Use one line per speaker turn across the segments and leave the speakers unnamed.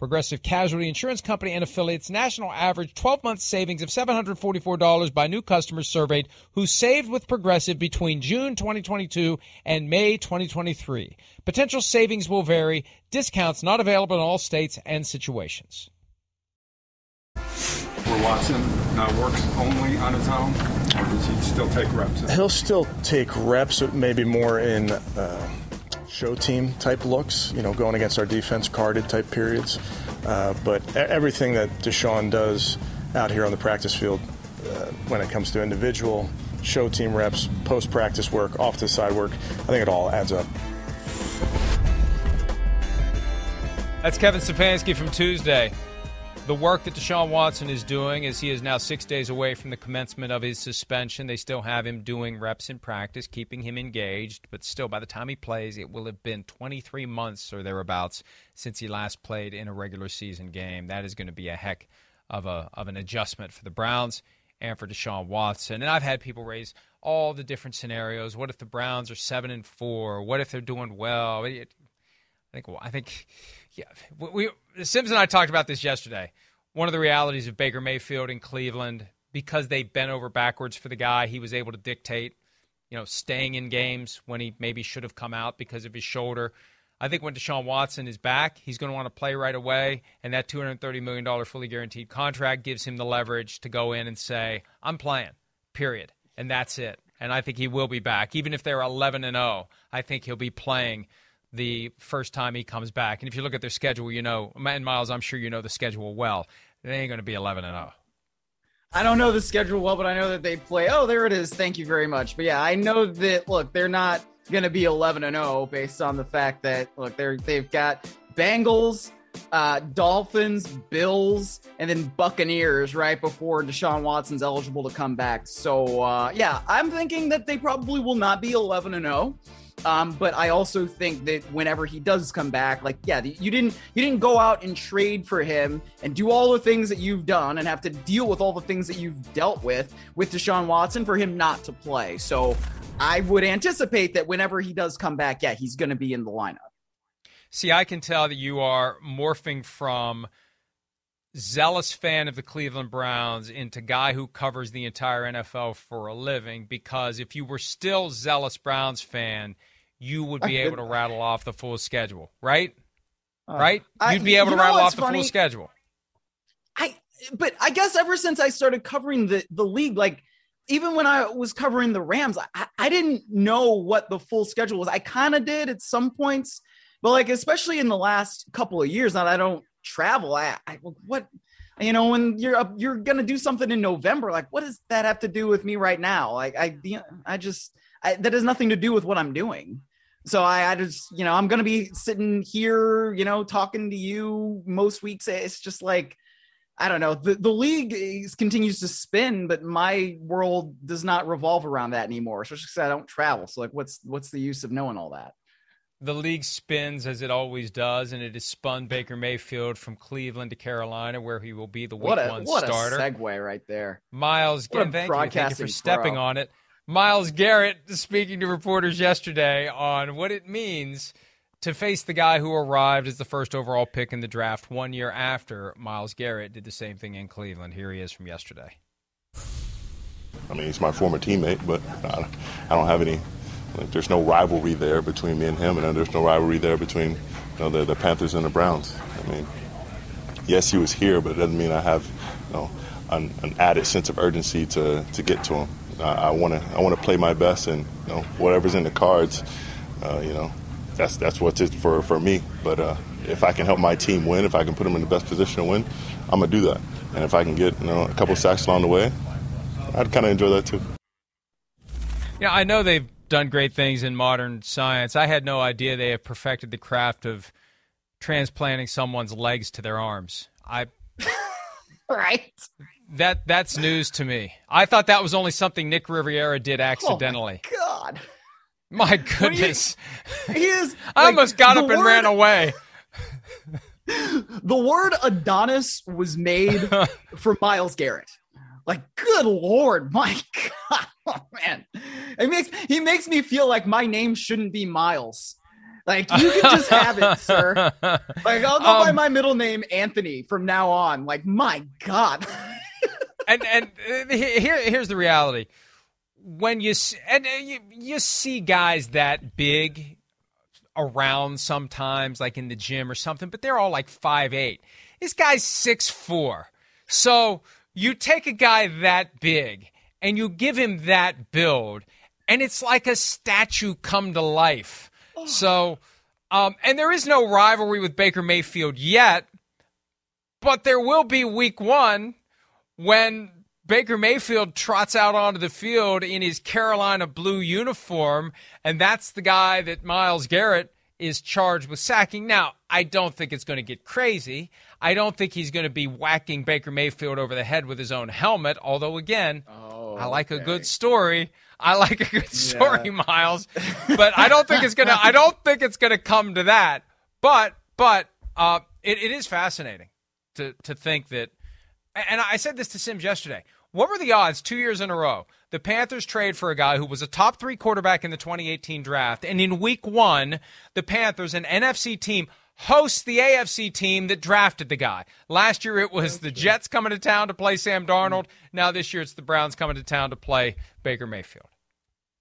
Progressive Casualty Insurance Company and affiliates national average 12 month savings of $744 by new customers surveyed who saved with Progressive between June 2022 and May 2023. Potential savings will vary. Discounts not available in all states and situations.
Where Watson uh, works only on his own, or does he still take reps?
He'll still take reps, maybe more in. Uh, show team type looks, you know, going against our defense, carded type periods. Uh, but everything that Deshaun does out here on the practice field uh, when it comes to individual show team reps, post practice work, off to the side work, I think it all adds up.
That's Kevin Stefanski from Tuesday. The work that Deshaun Watson is doing is he is now six days away from the commencement of his suspension. They still have him doing reps in practice, keeping him engaged, but still, by the time he plays, it will have been 23 months or thereabouts since he last played in a regular season game. That is going to be a heck of a of an adjustment for the Browns and for Deshaun Watson. And I've had people raise all the different scenarios. What if the Browns are seven and four? What if they're doing well? I think I think yeah, we, we Simms and I talked about this yesterday. One of the realities of Baker Mayfield in Cleveland, because they bent over backwards for the guy, he was able to dictate, you know, staying in games when he maybe should have come out because of his shoulder. I think when Deshaun Watson is back, he's going to want to play right away, and that $230 million fully guaranteed contract gives him the leverage to go in and say, "I'm playing," period, and that's it. And I think he will be back, even if they're 11 and 0. I think he'll be playing the first time he comes back. And if you look at their schedule, you know, and Miles, I'm sure you know the schedule well. They ain't going to be 11 and 0.
I don't know the schedule well, but I know that they play. Oh, there it is. Thank you very much. But yeah, I know that. Look, they're not going to be 11 and 0 based on the fact that look, they're they've got Bengals, uh, Dolphins, Bills, and then Buccaneers right before Deshaun Watson's eligible to come back. So uh, yeah, I'm thinking that they probably will not be 11 and 0. Um, but I also think that whenever he does come back, like yeah, you didn't you didn't go out and trade for him and do all the things that you've done and have to deal with all the things that you've dealt with with Deshaun Watson for him not to play. So I would anticipate that whenever he does come back, yeah, he's going to be in the lineup.
See, I can tell that you are morphing from zealous fan of the Cleveland Browns into guy who covers the entire NFL for a living because if you were still zealous Browns fan, you would be able to rattle off the full schedule, right? Uh, right? You'd be able to rattle off the funny? full schedule.
I but I guess ever since I started covering the the league, like even when I was covering the Rams, I, I didn't know what the full schedule was. I kind of did at some points, but like especially in the last couple of years, that I don't travel. I, I what you know when you're you're gonna do something in November, like what does that have to do with me right now? Like I I just I, that has nothing to do with what I'm doing. So I, I just, you know, I'm going to be sitting here, you know, talking to you most weeks. It's just like, I don't know. The, the league is, continues to spin, but my world does not revolve around that anymore. Especially because I don't travel. So like, what's, what's the use of knowing all that?
The league spins as it always does, and it has spun Baker Mayfield from Cleveland to Carolina, where he will be the week
what a,
one
what
starter.
A segue right there,
Miles. Again, thank, you. thank you for stepping
pro.
on it. Myles Garrett speaking to reporters yesterday on what it means to face the guy who arrived as the first overall pick in the draft one year after Myles Garrett did the same thing in Cleveland. Here he is from yesterday.
I mean, he's my former teammate, but I, don't have any. Like, there's no rivalry there between me and him, and there's no rivalry there between you know, the, the Panthers and the Browns. I mean, yes, he was here, but it doesn't mean I have you know, an, an added sense of urgency to, to get to him. I want to I want to play my best, and you know, whatever's in the cards, uh, you know, that's that's what's it for for me. But uh, if I can help my team win, if I can put them in the best position to win, I'm gonna do that. And if I can get you know a couple sacks along the way, I'd kind of enjoy that too.
Yeah, I know they've done great things in modern science. I had no idea they have perfected the craft of transplanting someone's legs to their arms. I
right.
That that's news to me. I thought that was only something Nick Riviera did accidentally.
Oh my God.
My goodness.
You, he is.
I almost got up word, and ran away.
the word Adonis was made for Myles Garrett. Like, good lord, my God, oh, man, it makes he makes me feel like my name shouldn't be Miles. Like you can just have it, sir. Like I'll go um, by my middle name, Anthony, from now on. Like, my God.
And and uh, here here's the reality. When you and uh, you, you see guys that big around sometimes like in the gym or something but they're all like five eight. This guy's six four. So you take a guy that big and you give him that build and it's like a statue come to life. Oh. so um, and there is no rivalry with baker mayfield yet but there will be week one when Baker Mayfield trots out onto the field in his Carolina blue uniform, and that's the guy that Myles Garrett is charged with sacking. Now, I don't think it's going to get crazy. I don't think he's going to be whacking Baker Mayfield over the head with his own helmet, although, again, oh, I like okay. a good story. I like a good story, yeah. Myles. But I don't think it's gonna I don't think it's gonna come to that. But but uh, it, it is fascinating to to think that and I said this to Simms yesterday. What were the odds two years in a row? The Panthers trade for a guy who was a top three quarterback in the 2018 draft. And in week one, the Panthers, an NFC team, hosts the AFC team that drafted the guy. Last year it was the Jets coming to town to play Sam Darnold. Now this year it's the Browns coming to town to play Baker Mayfield.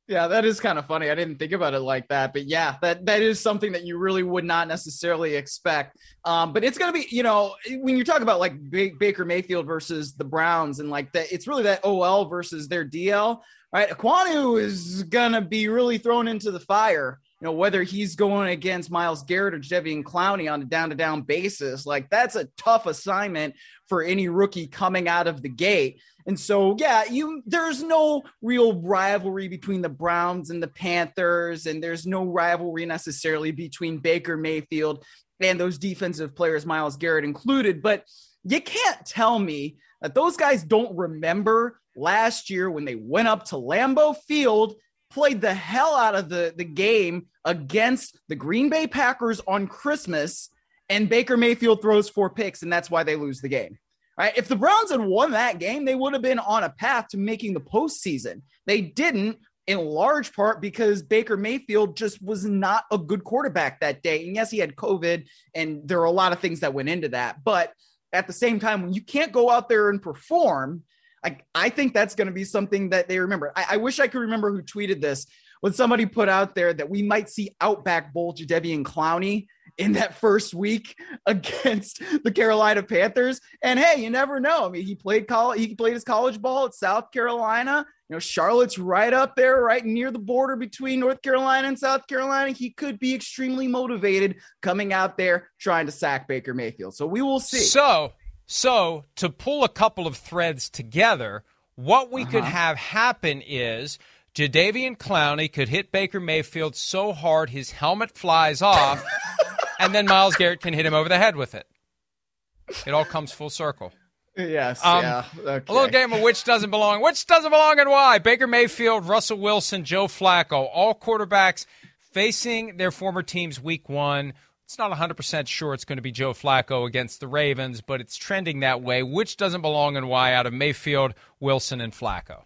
Yeah, that is kind of funny. I didn't think about it like that, but yeah, that that is something that you really would not necessarily expect. Um, but it's gonna be, you know, when you talk about like Baker Mayfield versus the Browns and like that, it's really that OL versus their DL, right? Ekwonu is gonna be really thrown into the fire. You know, whether he's going against Myles Garrett or Jadeveon Clowney on a down to down basis, like that's a tough assignment for any rookie coming out of the gate. And so, yeah, you there's no real rivalry between the Browns and the Panthers, and there's no rivalry necessarily between Baker Mayfield and those defensive players, Myles Garrett included. But you can't tell me that those guys don't remember last year when they went up to Lambeau Field, played the hell out of the, the game against the Green Bay Packers on Christmas, and Baker Mayfield throws four picks, and that's why they lose the game. Right? If the Browns had won that game, they would have been on a path to making the postseason. They didn't, in large part because Baker Mayfield just was not a good quarterback that day. And yes, he had COVID, and there are a lot of things that went into that. But at the same time, when you can't go out there and perform, I, I think that's going to be something that they remember. I, I, wish I could remember who tweeted this when somebody put out there that we might see Outback Bowl Jadeveon Clowney in that first week against the Carolina Panthers. And hey, you never know. I mean, he played college, he played his college ball at South Carolina. You know, Charlotte's right up there, right near the border between North Carolina and South Carolina. He could be extremely motivated coming out there trying to sack Baker Mayfield. So we will see.
So, so to pull a couple of threads together, what we uh-huh. could have happen is Jadeveon Clowney could hit Baker Mayfield so hard his helmet flies off and then Myles Garrett can hit him over the head with it. It all comes full circle.
Yes, um, yeah. Okay.
A little game of which doesn't belong, which doesn't belong, and why. Baker Mayfield, Russell Wilson, Joe Flacco, all quarterbacks facing their former teams week one. It's not 100% sure it's going to be Joe Flacco against the Ravens, but it's trending that way. Which doesn't belong and why out of Mayfield, Wilson, and Flacco?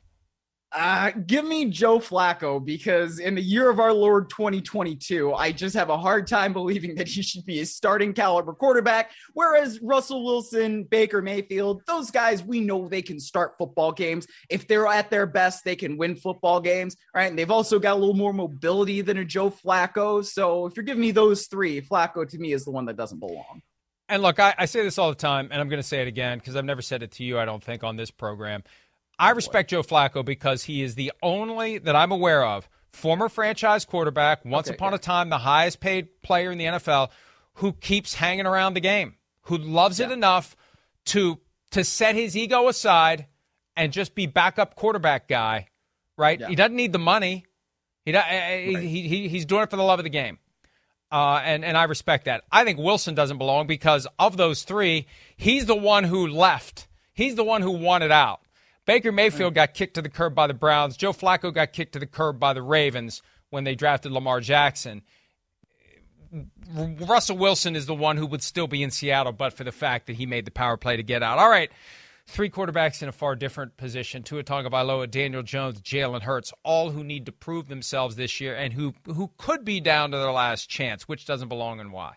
Uh, give me Joe Flacco because in the year of our Lord 2022, I just have a hard time believing that he should be a starting caliber quarterback. Whereas Russell Wilson, Baker Mayfield, those guys, we know they can start football games. If they're at their best, they can win football games, right? And they've also got a little more mobility than a Joe Flacco. So if you're giving me those three, Flacco to me is the one that doesn't belong.
And look, I, I say this all the time, and I'm going to say it again because I've never said it to you, I don't think, on this program. I respect Joe Flacco because he is the only that I'm aware of former franchise quarterback, once okay, upon yeah. a time the highest paid player in the NFL, who keeps hanging around the game, who loves yeah. it enough to to set his ego aside and just be backup quarterback guy. Right? Yeah. He doesn't need the money. He, right. he, he he's doing it for the love of the game. Uh, and and I respect that. I think Wilson doesn't belong because of those three, he's the one who left. He's the one who wanted out. Baker Mayfield got kicked to the curb by the Browns. Joe Flacco got kicked to the curb by the Ravens when they drafted Lamar Jackson. Russell Wilson is the one who would still be in Seattle, but for the fact that he made the power play to get out. All right, three quarterbacks in a far different position: Tua Tagovailoa, Daniel Jones, Jalen Hurts, all who need to prove themselves this year and who who could be down to their last chance. Which doesn't belong and why?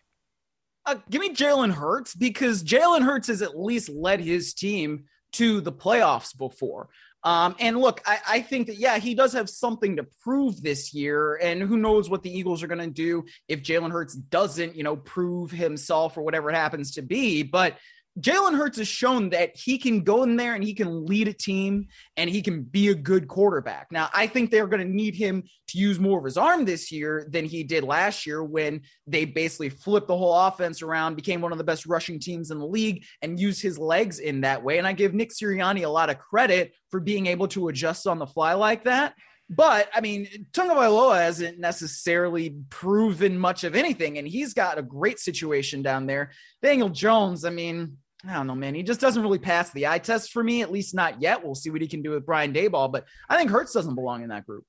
Uh, give me Jalen Hurts because Jalen Hurts has at least led his team to the playoffs before. Um, and look, I, I, think that, yeah, he does have something to prove this year. And who knows what the Eagles are going to do if Jalen Hurts doesn't, you know, prove himself or whatever it happens to be. But Jalen Hurts has shown that he can go in there and he can lead a team and he can be a good quarterback. Now, I think they're going to need him to use more of his arm this year than he did last year when they basically flipped the whole offense around, became one of the best rushing teams in the league, and used his legs in that way. And I give Nick Sirianni a lot of credit for being able to adjust on the fly like that. But I mean, Tagovailoa hasn't necessarily proven much of anything, and he's got a great situation down there. Daniel Jones, I mean, I don't know, man. He just doesn't really pass the eye test for me, at least not yet. We'll see what he can do with Brian Daboll, but I think Hurts doesn't belong in that group.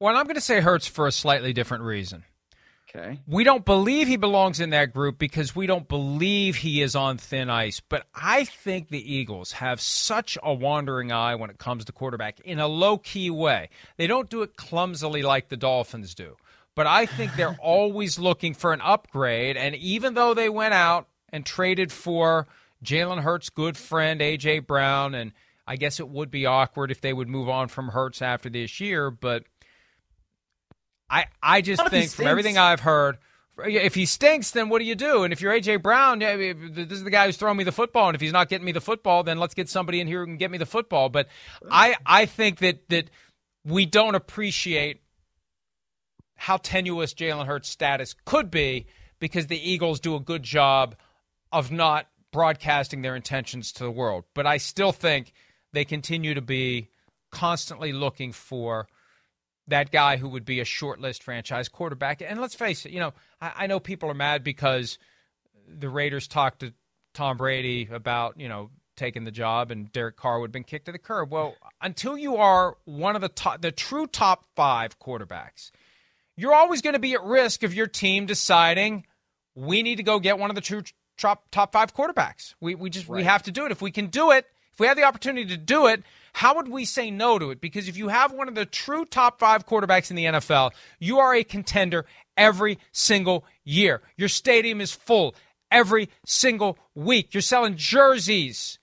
Well, I'm going to say Hurts for a slightly different reason.
Okay.
We don't believe he belongs in that group because we don't believe he is on thin ice. But I think the Eagles have such a wandering eye when it comes to quarterback in a low key way. They don't do it clumsily like the Dolphins do. But I think they're always looking for an upgrade. And even though they went out and traded for Jalen Hurts' good friend A.J. Brown, and I guess it would be awkward if they would move on from Hurts after this year, but I I just think from everything I've heard, if he stinks, then what do you do? And if you're AJ Brown, yeah, this is the guy who's throwing me the football, and if he's not getting me the football, then let's get somebody in here who can get me the football. But I I think that that we don't appreciate how tenuous Jalen Hurts' status could be because the Eagles do a good job of not broadcasting their intentions to the world. But I still think they continue to be constantly looking for that guy who would be a short list franchise quarterback. And let's face it, you know, I, I know people are mad because the Raiders talked to Tom Brady about, you know, taking the job and Derek Carr would have been kicked to the curb. Well, until you are one of the top, the true top five quarterbacks, you're always going to be at risk of your team deciding we need to go get one of the true top top five quarterbacks. We we just right. we have to do it. If we can do it, if we have the opportunity to do it, how would we say no to it? Because if you have one of the true top five quarterbacks in the NFL, you are a contender every single year. Your stadium is full every single week. You're selling jerseys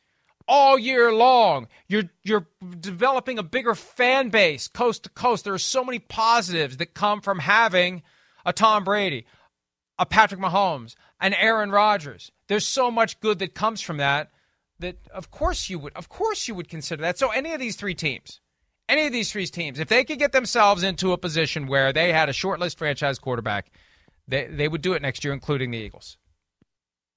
all year long. You're you're developing a bigger fan base coast to coast. There are so many positives that come from having a Tom Brady, a Patrick Mahomes, an Aaron Rodgers. There's so much good that comes from that that of course you would of course you would consider that. So any of these three teams, any of these three teams, if they could get themselves into a position where they had a short list franchise quarterback, they they would do it next year, including the Eagles.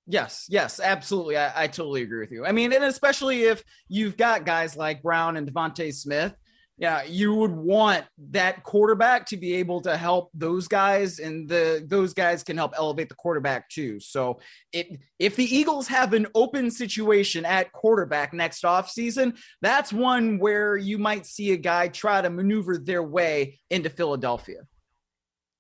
Yes, yes, absolutely. I, I totally agree with you. I mean, and especially if you've got guys like Brown and DeVonta Smith yeah, you would want that quarterback to be able to help those guys, and the those guys can help elevate the quarterback too. So it if the Eagles have an open situation at quarterback next offseason, that's one where you might see a guy try to maneuver their way into Philadelphia.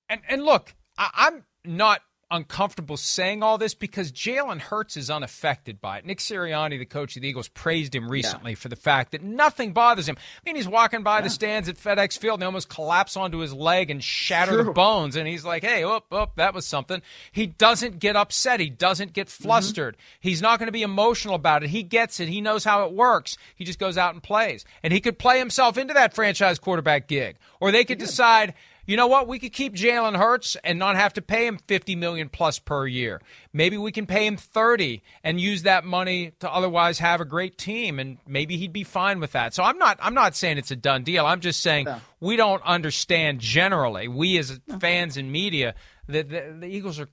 And and look, I, I'm not uncomfortable saying all this because Jalen Hurts is unaffected by it. Nick Sirianni, the coach of the Eagles, praised him recently yeah. for the fact that nothing bothers him. I mean, he's walking by yeah. the stands at FedEx Field and they almost collapse onto his leg and shatter the bones. And he's like, hey, oh, oh, that was something. He doesn't get upset. He doesn't get mm-hmm. flustered. Mm-hmm. He's not going to be emotional about it. He gets it. He knows how it works. He just goes out and plays. And he could play himself into that franchise quarterback gig. Or they could decide – you know what? We could keep Jalen Hurts and not have to pay him 50 million plus per year. Maybe we can pay him 30 and use that money to otherwise have a great team and maybe he'd be fine with that. So I'm not I'm not saying it's a done deal. I'm just saying no. we don't understand generally, we as fans and media that the, the Eagles are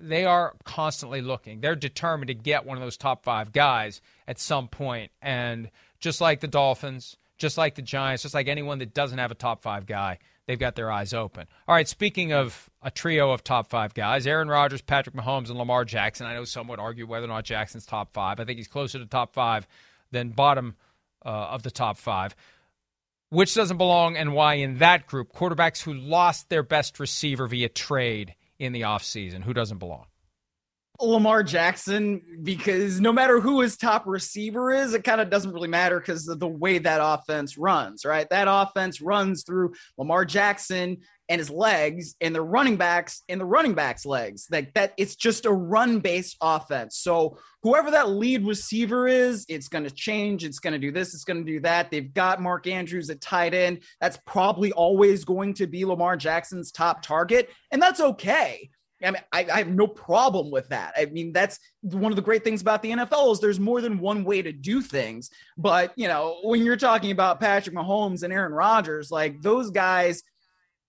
they are constantly looking. They're determined to get one of those top 5 guys at some point. and just like the Dolphins, just like the Giants, just like anyone that doesn't have a top 5 guy, they've got their eyes open. All right, speaking of a trio of top five guys, Aaron Rodgers, Patrick Mahomes, and Lamar Jackson. I know some would argue whether or not Jackson's top five. I think he's closer to top five than bottom uh, of the top five. Which doesn't belong and why in that group? Quarterbacks who lost their best receiver via trade in the offseason. Who doesn't belong?
Lamar Jackson because no matter who his top receiver is, it kind of doesn't really matter because the way that offense runs, right? That offense runs through Lamar Jackson and his legs and the running backs and the running backs' legs. Like that, it's just a run-based offense. So whoever that lead receiver is, it's going to change. It's going to do this. It's going to do that. They've got Mark Andrews at tight end. That's probably always going to be Lamar Jackson's top target, and that's okay. I mean, I, I, have no problem with that. I mean, that's one of the great things about the NFL is there's more than one way to do things. But you know, when you're talking about Patrick Mahomes and Aaron Rodgers, like those guys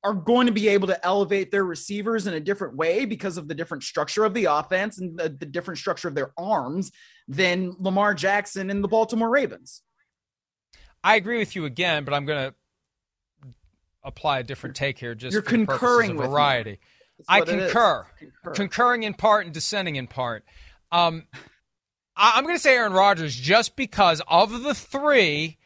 are going to be able to elevate their receivers in a different way because of the different structure of the offense and the, the different structure of their arms than Lamar Jackson and the Baltimore Ravens.
I agree with you again, but I'm going to apply a different take here just
you're
for
concurring
with variety.
Me.
I concur. concur. concurring in part and dissenting in part. Um, I, I'm going to say Aaron Rodgers just because of the three,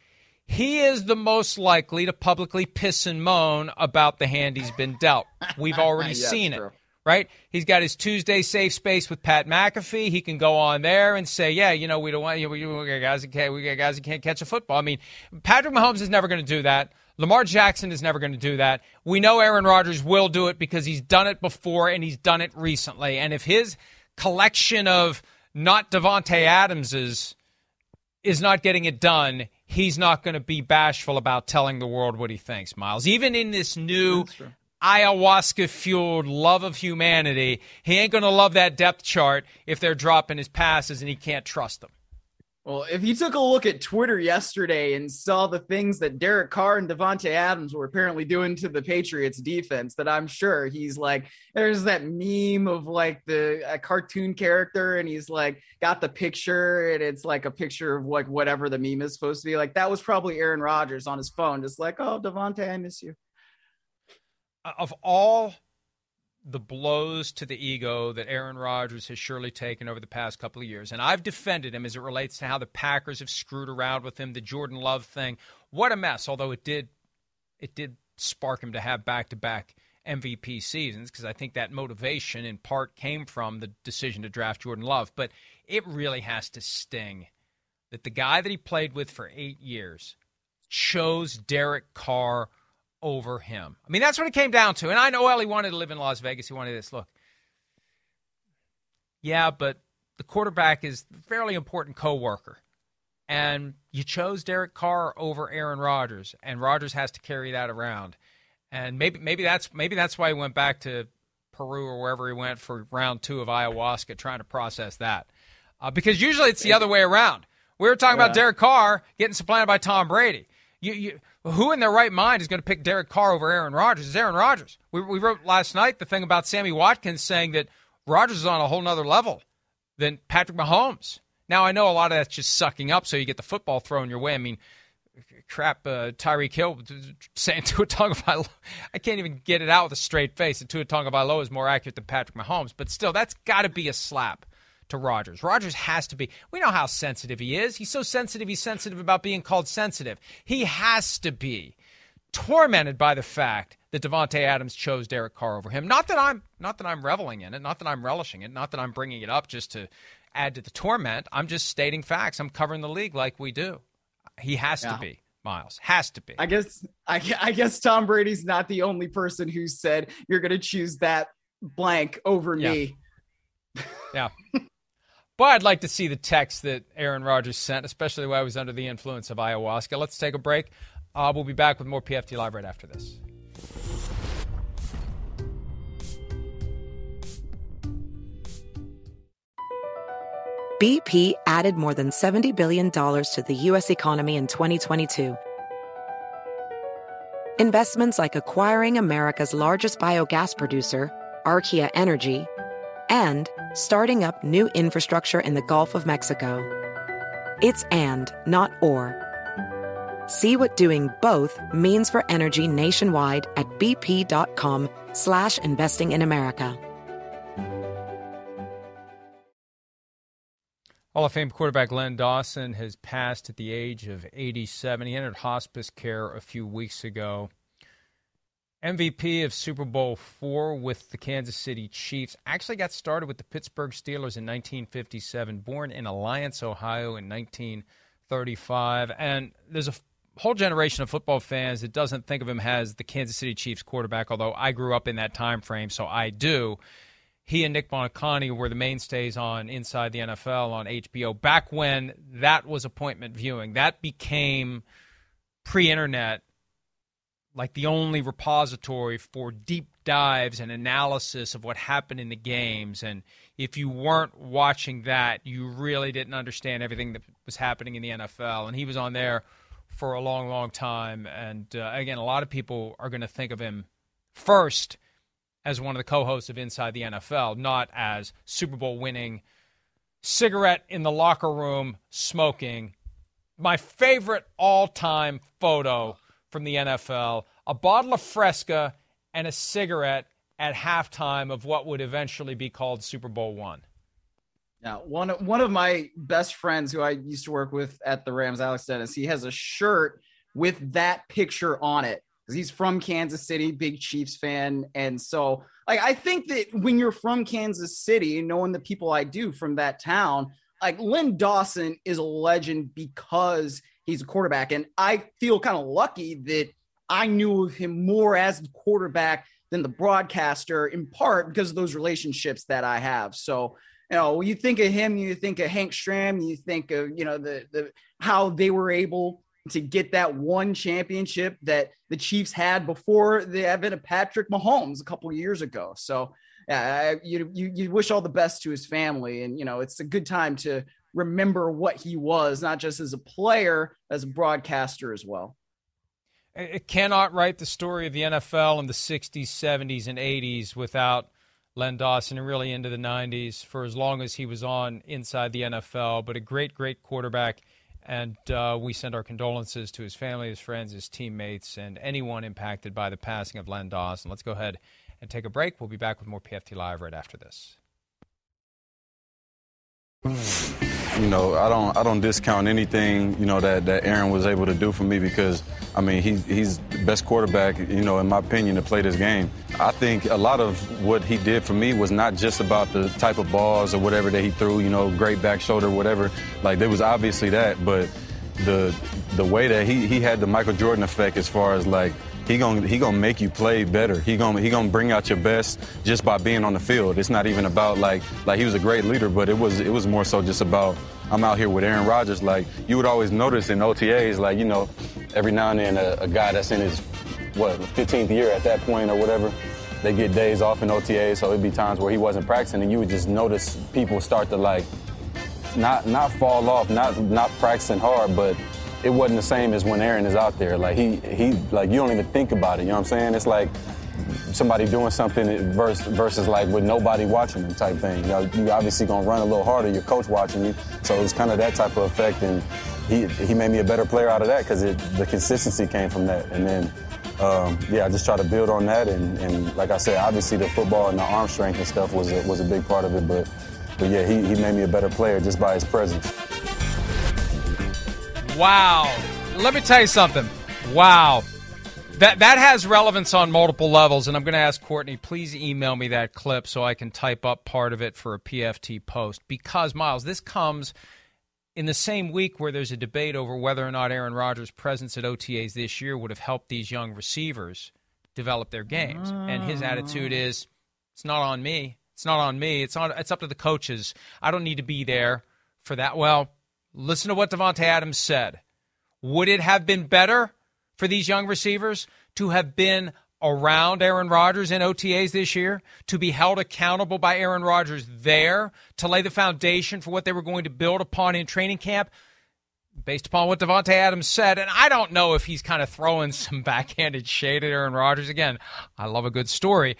he is the most likely to publicly piss and moan about the hand he's been dealt. We've already seen it. Right? He's got his Tuesday safe space with Pat McAfee. He can go on there and say, "Yeah, you know, we don't want you. We, we got guys that can't. We got guys that can't catch a football." I mean, Patrick Mahomes is never going to do that. Lamar Jackson is never going to do that. We know Aaron Rodgers will do it because he's done it before and he's done it recently. And if his collection of not Davante Adams's is not getting it done, he's not going to be bashful about telling the world what he thinks, Miles. Even in this new ayahuasca fueled love of humanity, he ain't going to love that depth chart if they're dropping his passes and he can't trust them.
Well, if you took a look at Twitter yesterday and saw the things that Derek Carr and Davante Adams were apparently doing to the Patriots defense, that I'm sure he's like, there's that meme of like the a cartoon character, and he's like got the picture, and it's like a picture of like whatever the meme is supposed to be. Like that was probably Aaron Rodgers on his phone, just like, oh, Davante, I miss you.
Of all the blows to the ego that Aaron Rodgers has surely taken over the past couple of years. And I've defended him as it relates to how the Packers have screwed around with him, the Jordan Love thing. What a mess, although it did it did spark him to have back-to-back MVP seasons because I think that motivation in part came from the decision to draft Jordan Love, but it really has to sting that the guy that he played with for 8 years chose Derek Carr over him. I mean, that's what it came down to. And I know, well, he wanted to live in Las Vegas. He wanted this. Look, yeah, but the quarterback is a fairly important co-worker. And you chose Derek Carr over Aaron Rodgers, and Rodgers has to carry that around. And maybe maybe that's maybe that's why he went back to Peru or wherever he went for round two of ayahuasca, trying to process that. Uh, because usually it's the other way around. We were talking yeah. about Derek Carr getting supplanted by Tom Brady. You, you, who in their right mind is going to pick Derek Carr over Aaron Rodgers? It's Aaron Rodgers. We, we wrote last night the thing about Sammy Watkins saying that Rodgers is on a whole nother level than Patrick Mahomes. Now, I know a lot of that's just sucking up so you get the football thrown your way. I mean, crap, uh, Tyreek Hill saying Tua Tagovailoa. I can't even get it out with a straight face. And Tua Tagovailoa is more accurate than Patrick Mahomes. But still, that's got to be a slap to Rodgers. Rodgers has to be. We know how sensitive he is. He's so sensitive, he's sensitive about being called sensitive. He has to be tormented by the fact that Davante Adams chose Derek Carr over him. Not that I'm not that I'm reveling in it, not that I'm relishing it, not that I'm bringing it up just to add to the torment. I'm just stating facts. I'm covering the league like we do. He has yeah. to be. Miles has to be.
I guess I, I guess Tom Brady's not the only person who said you're going to choose that blank over
yeah.
me.
yeah. But I'd like to see the text that Aaron Rodgers sent, especially when I was under the influence of ayahuasca. Let's take a break. Uh, we'll be back with more PFT Live right after this.
BP added more than $70 billion to the U.S. economy in 2022. Investments like acquiring America's largest biogas producer, Archaea Energy, and starting up new infrastructure in the Gulf of Mexico. It's and, not or. See what doing both means for energy nationwide at bp.com slash investing in America.
Hall of Fame quarterback Len Dawson has passed at the age of 87. He entered hospice care a few weeks ago. MVP of Super Bowl four with the Kansas City Chiefs. Actually got started with the Pittsburgh Steelers in 1957. Born in Alliance, Ohio in 1935. And there's a whole generation of football fans that doesn't think of him as the Kansas City Chiefs quarterback, although I grew up in that time frame, so I do. He and Nick Buoniconti were the mainstays on Inside the NFL on HBO back when that was appointment viewing. That became pre internet like the only repository for deep dives and analysis of what happened in the games. And if you weren't watching that, you really didn't understand everything that was happening in the NFL. And he was on there for a long, long time. And uh, again, a lot of people are going to think of him first as one of the co-hosts of Inside the NFL, not as Super Bowl winning, cigarette in the locker room smoking. My favorite all-time photo from the NFL: a bottle of Fresca and a cigarette at halftime of what would eventually be called Super Bowl One.
Now, one one of my best friends who I used to work with at the Rams, Alex Dennis, he has a shirt with that picture on it because he's from Kansas City, big Chiefs fan, and so like I think that when you're from Kansas City, knowing the people I do from that town, like Len Dawson is a legend because he's a quarterback, and I feel kind of lucky that I knew of him more as the quarterback than the broadcaster, in part because of those relationships that I have. So you know, when you think of him, you think of Hank Stram, you think of, you know, the the how they were able to get that one championship that the Chiefs had before the advent of Patrick Mahomes a couple years ago. So yeah, you, you you wish all the best to his family, and you know it's a good time to remember what he was, not just as a player, as a broadcaster as well.
It cannot write the story of the NFL in the '60s, '70s, and '80s without Len Dawson and really into the 90s for as long as he was on inside the NFL. But a great, great quarterback. And uh, we send our condolences to his family, his friends, his teammates, and anyone impacted by the passing of Len Dawson. Let's go ahead and take a break. We'll be back with more PFT Live right after this.
You know, I don't I don't discount anything, you know, that, that Aaron was able to do for me because I mean he he's the best quarterback, you know, in my opinion, to play this game. I think a lot of what he did for me was not just about the type of balls or whatever that he threw, you know, great back shoulder, whatever. Like there was obviously that, but the the way that he, he had the Michael Jordan effect as far as like he gonna he gonna make you play better. He gonna he gonna bring out your best just by being on the field. It's not even about like like he was a great leader, but it was it was more so just about I'm out here with Aaron Rodgers. Like you would always notice in OTAs, like you know, every now and then a, a guy that's in his what 15th year at that point or whatever, they get days off in OTAs. So it'd be times where he wasn't practicing, and you would just notice people start to like not not fall off, not not practicing hard, but it wasn't the same as when Aaron is out there. Like he he like you don't even think about it. You know what I'm saying? It's like somebody doing something versus versus like with nobody watching them type thing. You know, you obviously gonna run a little harder. Your coach watching you, so it's kind of that type of effect. And he he made me a better player out of that because the consistency came from that. And then. Um, yeah, I just try to build on that, and, and like I said, obviously the football and the arm strength and stuff was a, was a big part of it. But but yeah, he, he made me a better player just by his presence.
Wow. Let me tell you something. Wow. That that has relevance on multiple levels, and I'm going to ask Courtney, please email me that clip so I can type up part of it for a PFT post. Because Miles, this comes in the same week where there's a debate over whether or not Aaron Rodgers' presence at OTAs this year would have helped these young receivers develop their games. And his attitude is, it's not on me. It's not on me. It's on. It's up to the coaches. I don't need to be there for that. Well, listen to what Davante Adams said. Would it have been better for these young receivers to have been around Aaron Rodgers in OTAs this year, to be held accountable by Aaron Rodgers there, to lay the foundation for what they were going to build upon in training camp? Based upon what Davante Adams said, and I don't know if he's kind of throwing some backhanded shade at Aaron Rodgers. Again, I love a good story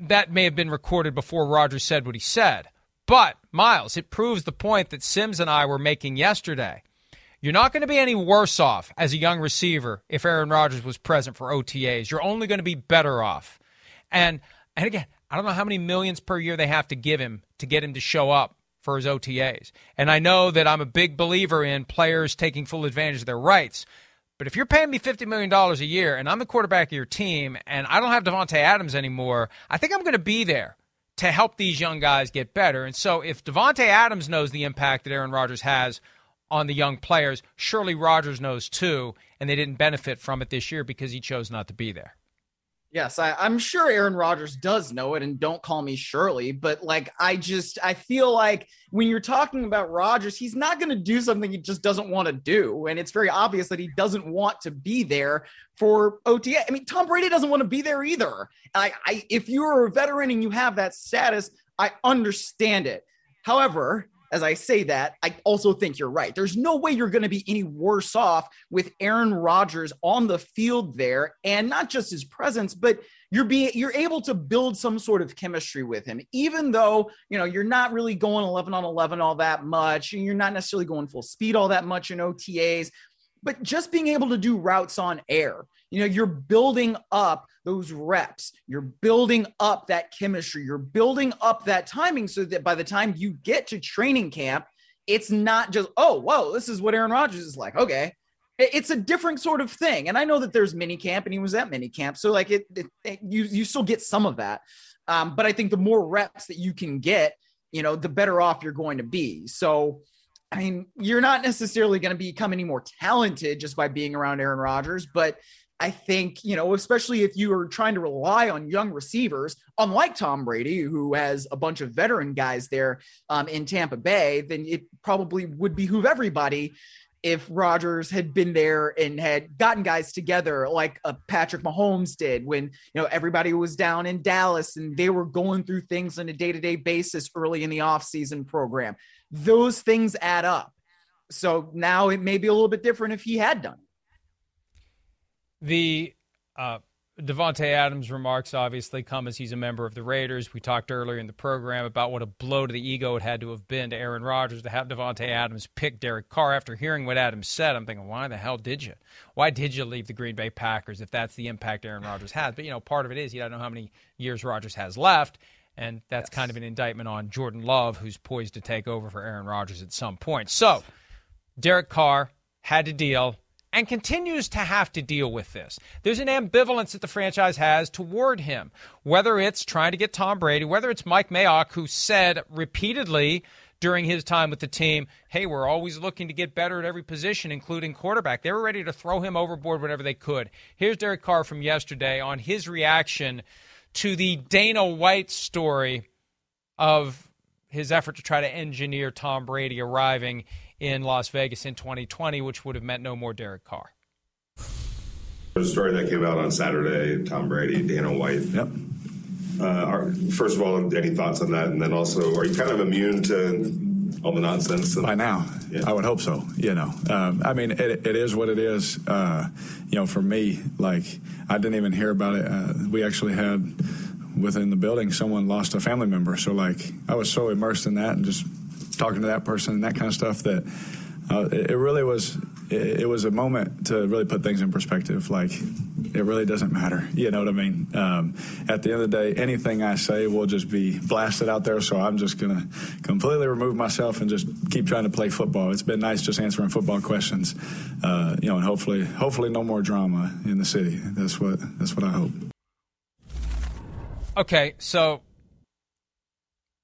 that may have been recorded before Rodgers said what he said. But, Miles, it proves the point that Simms and I were making yesterday. You're not going to be any worse off as a young receiver if Aaron Rodgers was present for OTAs. You're only going to be better off. And and again, I don't know how many millions per year they have to give him to get him to show up for his OTAs. And I know that I'm a big believer in players taking full advantage of their rights. But if you're paying me $50 million a year and I'm the quarterback of your team and I don't have Davante Adams anymore, I think I'm going to be there to help these young guys get better. And so if Davante Adams knows the impact that Aaron Rodgers has on the young players, surely Rodgers knows too, and they didn't benefit from it this year because he chose not to be there.
Yes, I, am sure Aaron Rodgers does know it, and don't call me Shirley, but like I just I feel like when you're talking about Rodgers, he's not going to do something he just doesn't want to do, and it's very obvious that he doesn't want to be there for OTA. I mean, Tom Brady doesn't want to be there either. I, I if you're a veteran and you have that status, I understand it. However, as I say that, I also think you're right. There's no way you're going to be any worse off with Aaron Rodgers on the field there, and not just his presence, but you're being you're able to build some sort of chemistry with him, even though you know you're not really going 11 on 11 all that much, and you're not necessarily going full speed all that much in OTAs but just being able to do routes on air you know you're building up those reps you're building up that chemistry you're building up that timing so that by the time you get to training camp it's not just oh whoa this is what aaron rodgers is like. Okay. It's a different sort of thing. And i know that there's mini camp and he was at mini camp. So like it, it, it you you still get some of that. Um, but i think the more reps that you can get you know the better off you're going to be. So I mean, you're not necessarily going to become any more talented just by being around Aaron Rodgers, but I think, you know, especially if you are trying to rely on young receivers, unlike Tom Brady, who has a bunch of veteran guys there um, in Tampa Bay, then it probably would behoove everybody if Rodgers had been there and had gotten guys together like a Patrick Mahomes did when you know everybody was down in Dallas and they were going through things on a day-to-day basis early in the offseason program those things add up. So now it may be a little bit different if he had done. it.
The uh, Davante Adams remarks obviously come as he's a member of the Raiders. We talked earlier in the program about what a blow to the ego it had to have been to Aaron Rodgers to have Davante Adams pick Derek Carr. After hearing what Adams said, I'm thinking, why the hell did you? Why did you leave the Green Bay Packers if that's the impact Aaron Rodgers has? But you know, part of it is you don't know how many years Rodgers has left. And that's yes. kind of an indictment on Jordan Love, who's poised to take over for Aaron Rodgers at some point. So, Derek Carr had to deal and continues to have to deal with this. There's an ambivalence that the franchise has toward him, whether it's trying to get Tom Brady, whether it's Mike Mayock, who said repeatedly during his time with the team, hey, we're always looking to get better at every position, including quarterback. They were ready to throw him overboard whenever they could. Here's Derek Carr from yesterday on his reaction to the Dana White story of his effort to try to engineer Tom Brady arriving in Las Vegas in 2020, which would have meant no more Derek Carr.
The story that came out on Saturday, Tom Brady, Dana White.
Yep.
Uh, are, first of all, any thoughts on that? And then also, are you kind of immune to all the nonsense?
By now, yeah. I would hope so. You know, um, I mean, it, it is what it is. Uh, you know, for me, like I didn't even hear about it. Uh, we actually had within the building someone lost a family member, so like I was so immersed in that and just talking to that person and that kind of stuff that uh, it, it really was it, it, was a moment to really put things in perspective. Like, it really doesn't matter. You know what I mean? Um, at the end of the day, anything I say will just be blasted out there. So I'm just going to completely remove myself and just keep trying to play football. It's been nice just answering football questions, uh, you know, and hopefully, hopefully, no more drama in the city. That's what that's what I hope.
Okay, so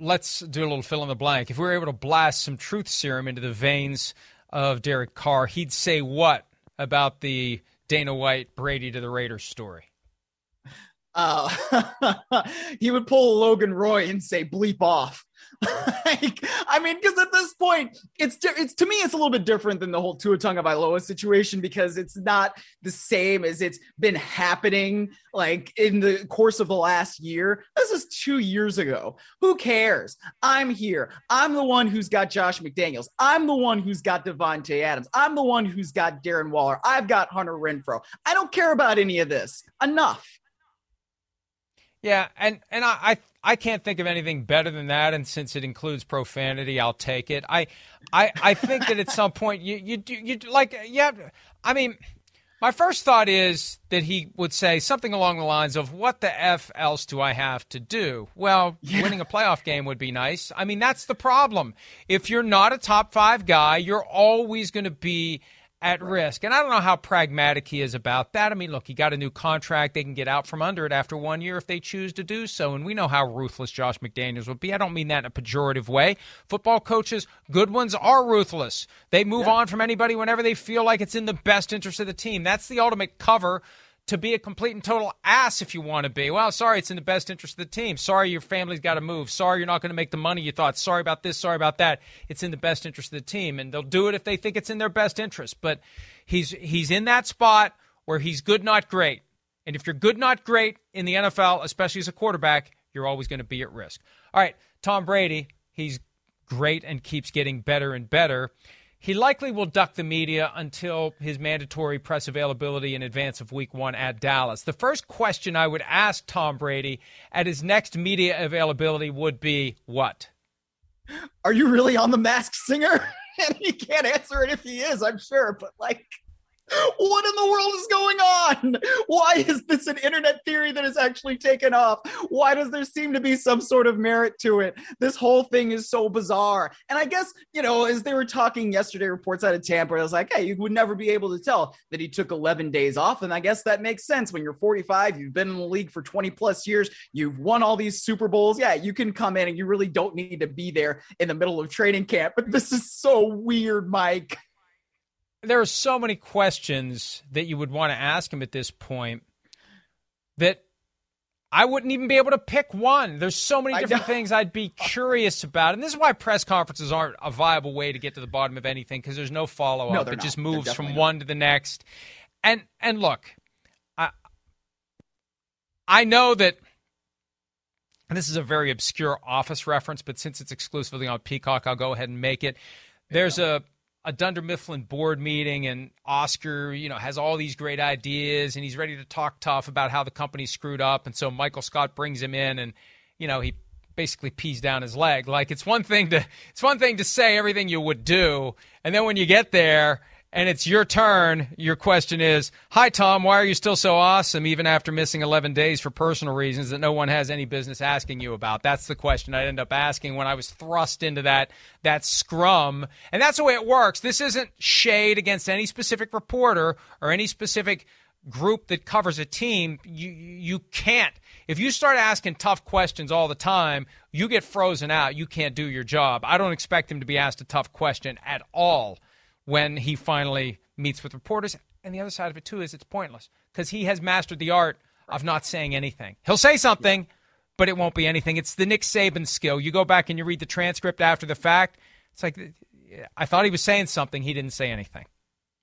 let's do a little fill in the blank. If we were able to blast some truth serum into the veins of Derek Carr, he'd say what about the Dana White Brady to the Raiders story?
Uh, he would pull Logan Roy and say bleep off. like, I mean, because at this point, it's it's to me, it's a little bit different than the whole Tua Tagovailoa situation because it's not the same as it's been happening like in the course of the last year. This is two years ago. Who cares? I'm here. I'm the one who's got Josh McDaniels. I'm the one who's got Davante Adams. I'm the one who's got Darren Waller. I've got Hunter Renfrow. I don't care about any of this. Enough.
Yeah, and and I, I I can't think of anything better than that. And since it includes profanity, I'll take it. I I I think that at some point you you do you like yeah. I mean, my first thought is that he would say something along the lines of, "What the f else do I have to do?" Well, yeah. winning a playoff game would be nice. I mean, that's the problem. If you're not a top five guy, you're always going to be at risk. And I don't know how pragmatic he is about that. I mean, look, he got a new contract. They can get out from under it after one year if they choose to do so. And we know how ruthless Josh McDaniels would be. I don't mean that in a pejorative way. Football coaches, good ones, are ruthless. They move yeah. on from anybody whenever they feel like it's in the best interest of the team. That's the ultimate cover to be a complete and total ass if you want to be. Well, sorry, it's in the best interest of the team. Sorry, your family's got to move. Sorry, you're not going to make the money you thought. Sorry about this. Sorry about that. It's in the best interest of the team, and they'll do it if they think it's in their best interest. But he's he's in that spot where he's good, not great. And if you're good, not great in the NFL, especially as a quarterback, you're always going to be at risk. All right, Tom Brady, he's great and keeps getting better and better. He likely will duck the media until his mandatory press availability in advance of week one at Dallas. The first question I would ask Tom Brady at his next media availability would be what?
Are you really on the masked singer? and he can't answer it if he is, I'm sure, but like what in the world is going on? Why is this an internet theory that is actually taken off? Why does there seem to be some sort of merit to it? This whole thing is so bizarre. And I guess, you know, as they were talking yesterday, reports out of Tampa, I was like, hey, you would never be able to tell that he took 11 days off. And I guess that makes sense. When you're 45, you've been in the league for 20 plus years, you've won all these Super Bowls. Yeah, you can come in and you really don't need to be there in the middle of training camp. But this is so weird, Mike
there are so many questions that you would want to ask him at this point that I wouldn't even be able to pick one. There's so many different things I'd be curious about. And this is why press conferences aren't a viable way to get to the bottom of anything because there's no follow up. No, it not. just moves from not. one to the next. And and look, I I know that this is a very obscure office reference, but since it's exclusively on Peacock, I'll go ahead and make it. There's a a Dunder Mifflin board meeting and Oscar, you know, has all these great ideas and he's ready to talk tough about how the company screwed up. And so Michael Scott brings him in and, you know, he basically pees down his leg. Like it's one thing to it's one thing to say everything you would do, and then when you get there and it's your turn. Your question is, "Hi Tom, why are you still so awesome even after missing 11 days for personal reasons that no one has any business asking you about?" That's the question I end up asking when I was thrust into that that scrum. And that's the way it works. This isn't shade against any specific reporter or any specific group that covers a team. You you can't if you start asking tough questions all the time, you get frozen out. You can't do your job. I don't expect him to be asked a tough question at all when he finally meets with reporters. And the other side of it, too, is it's pointless because he has mastered the art of not saying anything. He'll say something, but it won't be anything. It's the Nick Saban skill. You go back and you read the transcript after the fact. It's like, I thought he was saying something. He didn't say anything.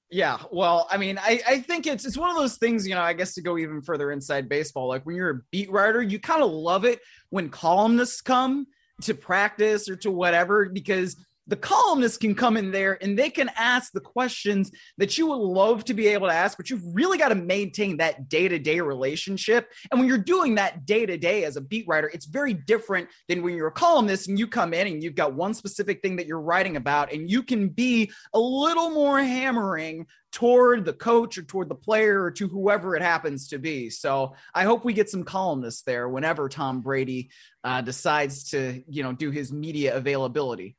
Yeah, well, I mean, I, I think it's it's one of those things, you know, I guess to go even further inside baseball, like when you're a beat writer, you kind of love it when columnists come to practice or to whatever because the columnists can come in there and they can ask the questions that you would love to be able to ask, but you've really got to maintain that day to day relationship. And when you're doing that day to day as a beat writer, it's very different than when you're a columnist and you come in and you've got one specific thing that you're writing about and you can be a little more hammering toward the coach or toward the player or to whoever it happens to be. So I hope we get some columnists there whenever Tom Brady uh, decides to, you know, do his media availability.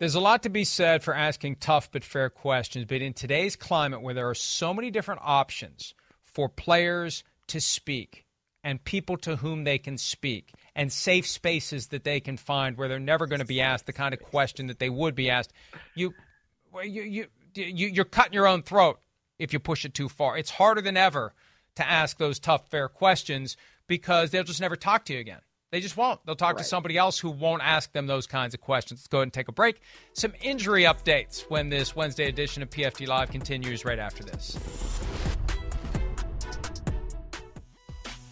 There's a lot to be said for asking tough but fair questions, but in today's climate where there are so many different options for players to speak and people to whom they can speak and safe spaces that they can find where they're never going to be asked the kind of question that they would be asked, you you you you're cutting your own throat if you push it too far. It's harder than ever to ask those tough fair questions because they'll just never talk to you again. They just won't. They'll talk right. to somebody else who won't ask them those kinds of questions. Let's go ahead and take a break. Some injury updates when this Wednesday edition of PFT Live continues right after this.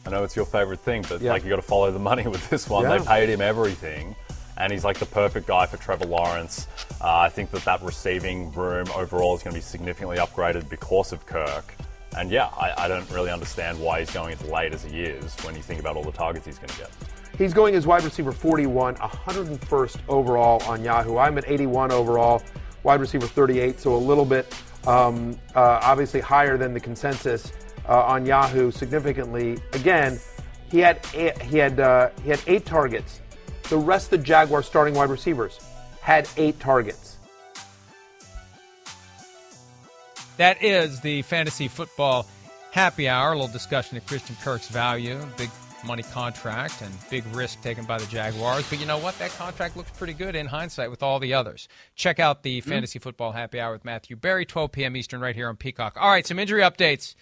I know it's your favorite thing, but yeah. like you got to follow the money with this one. Yeah. They paid him everything, and he's like the perfect guy for Trevor Lawrence. Uh, I think that that receiving room overall is going to be significantly upgraded because of Kirk. And yeah, I, I don't really understand why he's going as late as he is when you think about all the targets he's going to get.
He's going as wide receiver 41, 101st overall on Yahoo. I'm at 81 overall, wide receiver 38, so a little bit um, uh, obviously higher than the consensus uh, on Yahoo significantly. Again, he had eight, he had uh, he had eight targets. The rest of the Jaguars starting wide receivers had eight targets.
That is the fantasy football happy hour. A little discussion of Christian Kirk's value, big money contract and big risk taken by the Jaguars. But you know what? That contract looks pretty good in hindsight with all the others. Check out the mm-hmm. Fantasy Football Happy Hour with Matthew Berry, 12 p.m. Eastern, right here on Peacock. All right, some injury updates,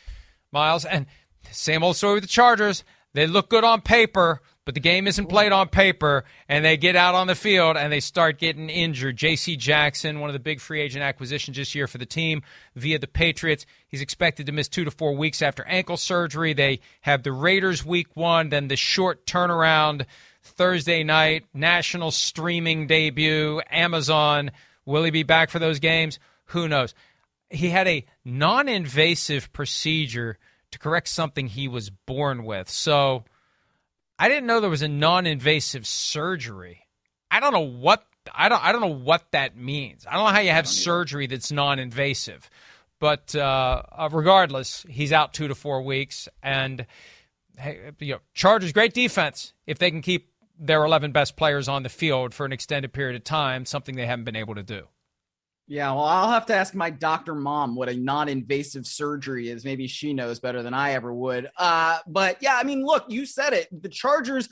Myles. And same old story with the Chargers. They look good on paper, but the game isn't played on paper, and they get out on the field and they start getting injured. J.C. Jackson, one of the big free agent acquisitions this year for the team via the Patriots, he's expected to miss two to four weeks after ankle surgery. They have the Raiders week one, then the short turnaround Thursday night, national streaming debut, Amazon. Will he be back for those games? Who knows? He had a non invasive procedure to correct something he was born with. So I didn't know there was a non-invasive surgery. I don't know what I don't I don't know what that means. I don't know how you have surgery that's non-invasive. But uh, uh, regardless, he's out two to four weeks, and hey, you know, Chargers great defense if they can keep their 11 best players on the field for an extended period of time, something they haven't been able to do.
Yeah, well, I'll have to ask my doctor mom what a non-invasive surgery is. Maybe she knows better than I ever would. Uh, but yeah, I mean, look, you said it. The Chargers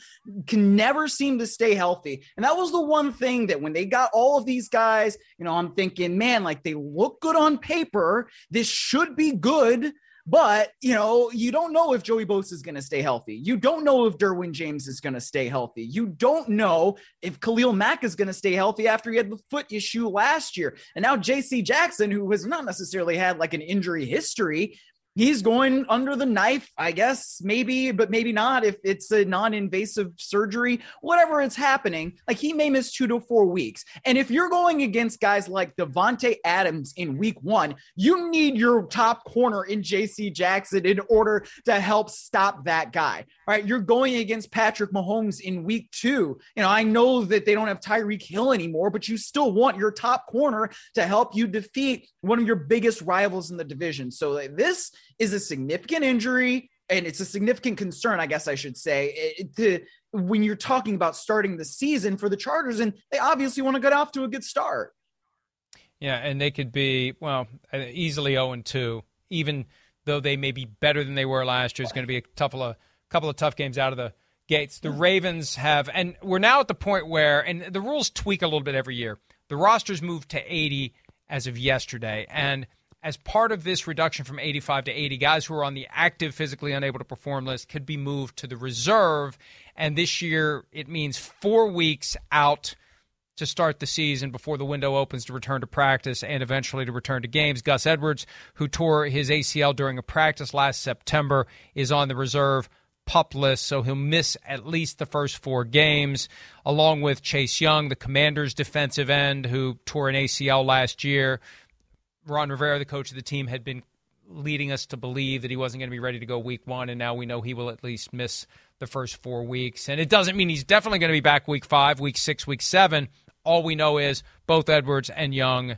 can never seem to stay healthy, and that was the one thing that when they got all of these guys, you know, I'm thinking, man, like they look good on paper. This should be good. But, you know, you don't know if Joey Bosa is going to stay healthy. You don't know if Derwin James is going to stay healthy. You don't know if Khalil Mack is going to stay healthy after he had the foot issue last year. And now JC Jackson, who has not necessarily had like an injury history, he's going under the knife, I guess, maybe, but maybe not if it's a non invasive surgery, whatever it's happening. Like he may miss two to four weeks. And if you're going against guys like Davante Adams in week one, you need your top corner in JC Jackson in order to help stop that guy. Right. You're going against Patrick Mahomes in week two. You know, I know that they don't have Tyreek Hill anymore, but you still want your top corner to help you defeat one of your biggest rivals in the division. So this is a significant injury and it's a significant concern, I guess I should say, it, to, when you're talking about starting the season for the Chargers, and they obviously want to get off to a good start.
Yeah, and they could be well eh, easily 0 2, even though they may be better than they were last year. It's going to be a couple of uh, couple of tough games out of the gates. The hmm. Ravens have, and we're now at the point where, and the rules tweak a little bit every year. The rosters moved to 80 as of yesterday, and as part of this reduction from 85 to 80, guys who are on the active, physically unable to perform list could be moved to the reserve. And this year, it means four weeks out to start the season before the window opens to return to practice and eventually to return to games. Gus Edwards, who tore his ACL during a practice last September, is on the reserve pup list, so he'll miss at least the first four games, along with Chase Young, the Commanders' defensive end, who tore an ACL last year. Ron Rivera, the coach of the team, had been leading us to believe that he wasn't going to be ready to go week one, and now we know he will at least miss the first four weeks. And it doesn't mean he's definitely going to be back week five, week six, week seven. All we know is both Edwards and Young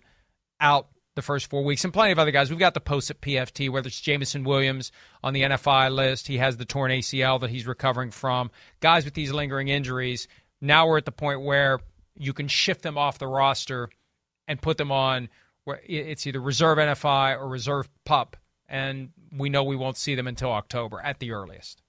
out the first four weeks, and plenty of other guys. We've got the posts at PFT, whether it's Jameson Williams on the NFI list. He has the torn ACL that he's recovering from. Guys with these lingering injuries. Now we're at the point where you can shift them off the roster and put them on where it's either reserve NFI or reserve pup, and we know we won't see them until October at the earliest.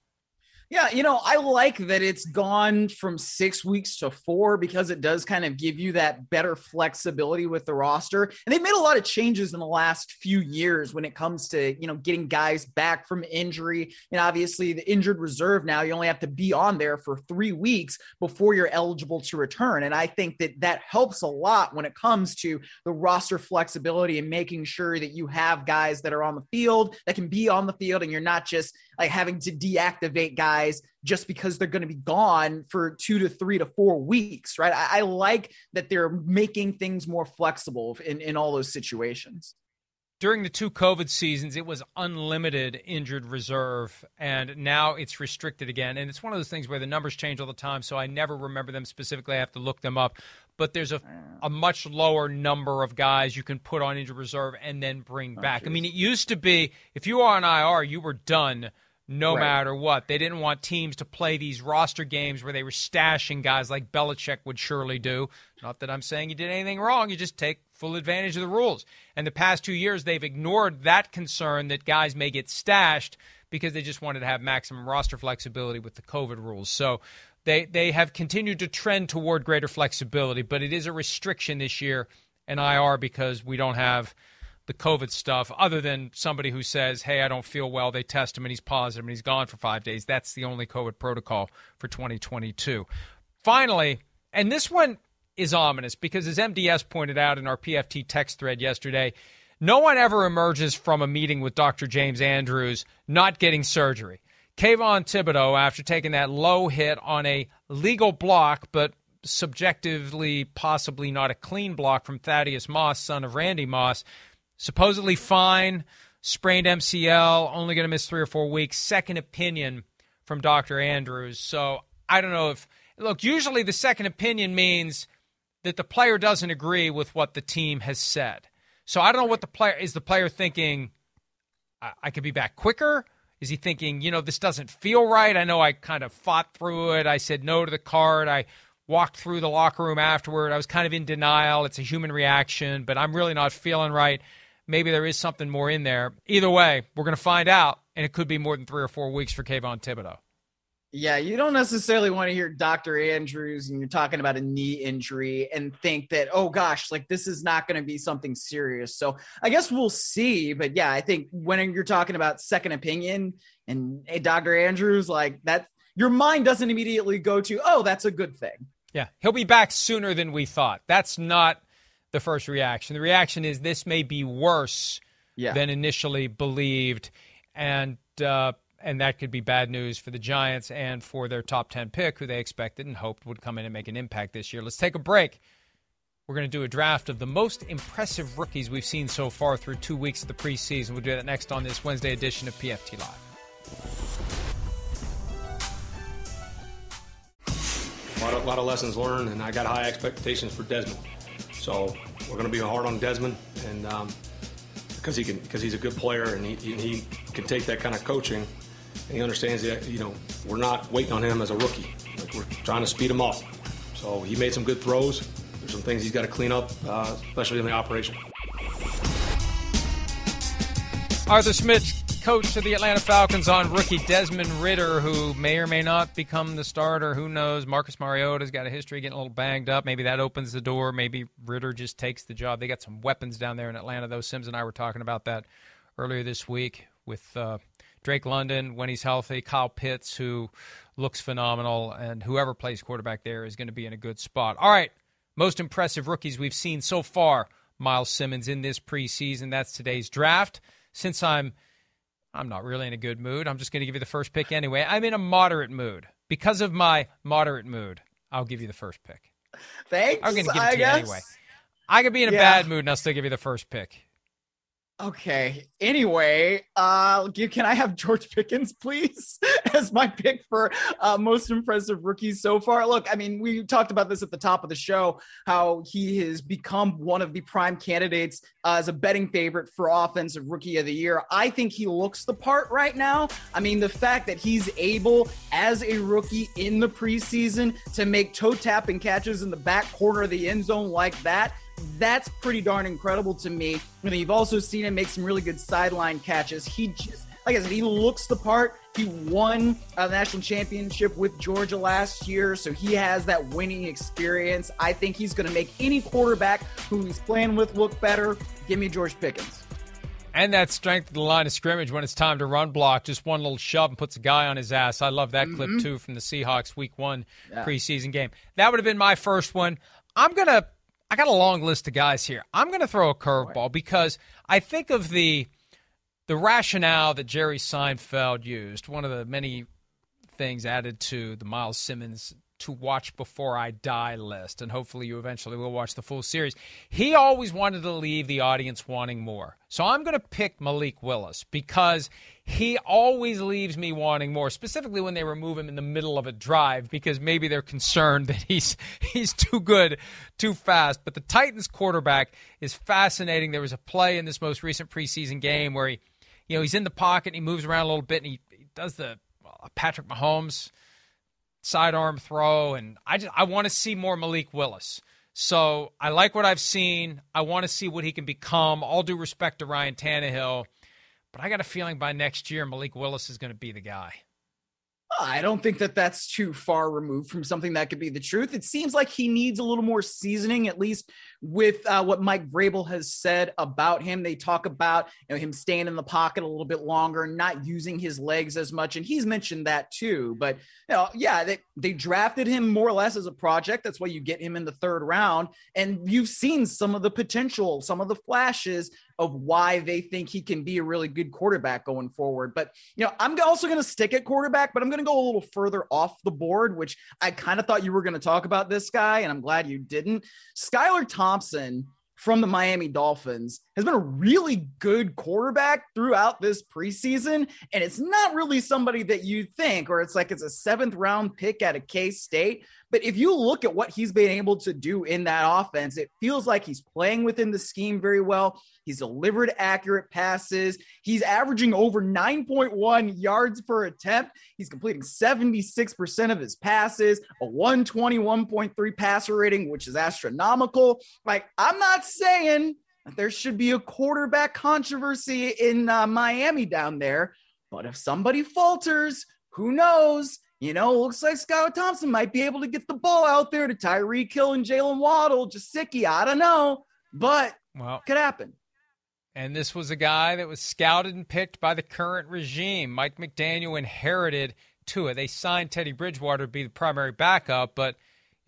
Yeah, you know, I like that it's gone from six weeks to four because it does kind of give you that better flexibility with the roster. And they've made a lot of changes in the last few years when it comes to, you know, getting guys back from injury. And obviously, the injured reserve now, you only have to be on there for three weeks before you're eligible to return. And I think that that helps a lot when it comes to the roster flexibility and making sure that you have guys that are on the field that can be on the field and you're not just like having to deactivate guys just because they're going to be gone for two to three to four weeks, right? I, I like that they're making things more flexible in, in all those situations
during the two COVID seasons, it was unlimited injured reserve, and now it's restricted again. And it's one of those things where the numbers change all the time, so I never remember them specifically. I have to look them up. But there's a, a much lower number of guys you can put on injured reserve and then bring oh, back. I mean, it used to be if you were on IR, you were done no right. matter what. They didn't want teams to play these roster games where they were stashing guys like Belichick would surely do. Not that I'm saying you did anything wrong, you just take full advantage of the rules. And the past two years, they've ignored that concern that guys may get stashed because they just wanted to have maximum roster flexibility with the COVID rules. So they, they have continued to trend toward greater flexibility, but it is a restriction this year in IR because we don't have – the COVID stuff, other than somebody who says, "Hey, I don't feel well." They test him and he's positive and he's gone for five days. That's the only COVID protocol for 2022. Finally, and this one is ominous because, as MDS pointed out in our PFT text thread yesterday, no one ever emerges from a meeting with Dr. James Andrews not getting surgery. Kayvon Thibodeaux, after taking that low hit on a legal block, but subjectively possibly not a clean block from Thaddeus Moss, son of Randy Moss, supposedly fine, sprained MCL, only going to miss three or four weeks. Second opinion from Dr. Andrews. So I don't know if, look, usually the second opinion means that the player doesn't agree with what the team has said. So I don't know what the player is the player thinking, I, I could be back quicker? Is he thinking, you know, this doesn't feel right? I know I kind of fought through it. I said no to the card. I walked through the locker room afterward. I was kind of in denial. It's a human reaction, but I'm really not feeling right maybe there is something more in there. Either way, we're going to find out, and it could be more than three or four weeks for Kayvon Thibodeaux.
Yeah, you don't necessarily want to hear Dr. Andrews and you're talking about a knee injury and think that, oh gosh, like this is not going to be something serious. So I guess we'll see. But yeah, I think when you're talking about second opinion and hey, Dr. Andrews, like that, your mind doesn't immediately go to, oh, that's a good thing.
Yeah, he'll be back sooner than we thought. That's not the first reaction. The reaction is this may be worse yeah. than initially believed, and uh, and that could be bad news for the Giants and for their top ten pick, who they expected and hoped would come in and make an impact this year. Let's take a break. We're going to do a draft of the most impressive rookies we've seen so far through two weeks of the preseason. We'll do that next on this Wednesday edition of PFT Live.
A lot, of, a lot of lessons learned, and I got high expectations for Desmond. So we're going to be hard on Desmond, and um, because he can, because he's a good player and he, he can take that kind of coaching. And he understands that you know we're not waiting on him as a rookie. Like we're trying to speed him up. So he made some good throws. There's some things he's got to clean up, uh, especially in the operation.
Arthur Smith coach of the Atlanta Falcons on rookie Desmond Ridder, who may or may not become the starter. Who knows? Marcus Mariota's got a history getting a little banged up. Maybe that opens the door. Maybe Ridder just takes the job. They got some weapons down there in Atlanta, though. Simms and I were talking about that earlier this week with uh, Drake London when he's healthy, Kyle Pitts, who looks phenomenal, and whoever plays quarterback there is going to be in a good spot. All right, most impressive rookies we've seen so far. Myles Simmons in this preseason. That's today's draft. Since I'm I'm not really in a good mood. I'm just going to give you the first pick anyway. I'm in a moderate mood. Because of my moderate mood, I'll give you the first pick.
Thanks.
I'm going to give it
I
to
guess.
you anyway. I could be in a
Yeah.
bad mood and I'll still give you the first pick.
Okay. Anyway, uh, can I have George Pickens, please, as my pick for uh, most impressive rookies so far? Look, I mean, we talked about this at the top of the show, how he has become one of the prime candidates uh, as a betting favorite for offensive rookie of the year. I think he looks the part right now. I mean, the fact that he's able, as a rookie in the preseason, to make toe tapping catches in the back corner of the end zone like that that's pretty darn incredible to me. And you've also seen him make some really good sideline catches. He just, like I said, he looks the part. He won a national championship with Georgia last year, so he has that winning experience. I think he's going to make any quarterback who he's playing with look better. Give me George Pickens.
And that strength of the line of scrimmage when it's time to run block, just one little shove and puts a guy on his ass. I love that mm-hmm. clip too from the Seahawks week one yeah. preseason game. That would have been my first one. I'm going to I got a long list of guys here. I'm going to throw a curveball because I think of the the rationale that Jerry Seinfeld used. One of the many things added to the Myles Simmons to watch before I die list, and hopefully you eventually will watch the full series. He always wanted to leave the audience wanting more. So I'm going to pick Malik Willis because he always leaves me wanting more, specifically when they remove him in the middle of a drive because maybe they're concerned that he's he's too good, too fast. But the Titans quarterback is fascinating. There was a play in this most recent preseason game where he, you know, he's in the pocket and he moves around a little bit and he, he does the uh, Patrick Mahomes sidearm throw, and I just I want to see more Malik Willis. So I like what I've seen. I want to see what he can become. All due respect to Ryan Tannehill but I got a feeling by next year, Malik Willis is going to be the guy.
I don't think that that's too far removed from something that could be the truth. It seems like he needs a little more seasoning, at least with uh, what Mike Vrabel has said about him. They talk about you know, him staying in the pocket a little bit longer, not using his legs as much, and he's mentioned that too. But you know, yeah, they they drafted him more or less as a project. That's why you get him in the third round, and you've seen some of the potential, some of the flashes of why they think he can be a really good quarterback going forward. But, you know, I'm also going to stick at quarterback, but I'm going to go a little further off the board, which I kind of thought you were going to talk about this guy, and I'm glad you didn't. Skylar Thompson from the Miami Dolphins has been a really good quarterback throughout this preseason. And it's not really somebody that you think, or it's like it's a seventh round pick at a K State. But if you look at what he's been able to do in that offense, it feels like he's playing within the scheme very well. He's delivered accurate passes. He's averaging over 9.1 yards per attempt. He's completing 76% of his passes, a 121.3 passer rating, which is astronomical. Like, I'm not saying there should be a quarterback controversy in uh, Miami down there, but if somebody falters, who knows? You know, looks like Skylar Thompson might be able to get the ball out there to Tyreek Hill and Jaylen Waddle, Gesicki. I don't know, but well, could happen.
And this was a guy that was scouted and picked by the current regime. Mike McDaniel inherited Tua. They signed Teddy Bridgewater to be the primary backup, but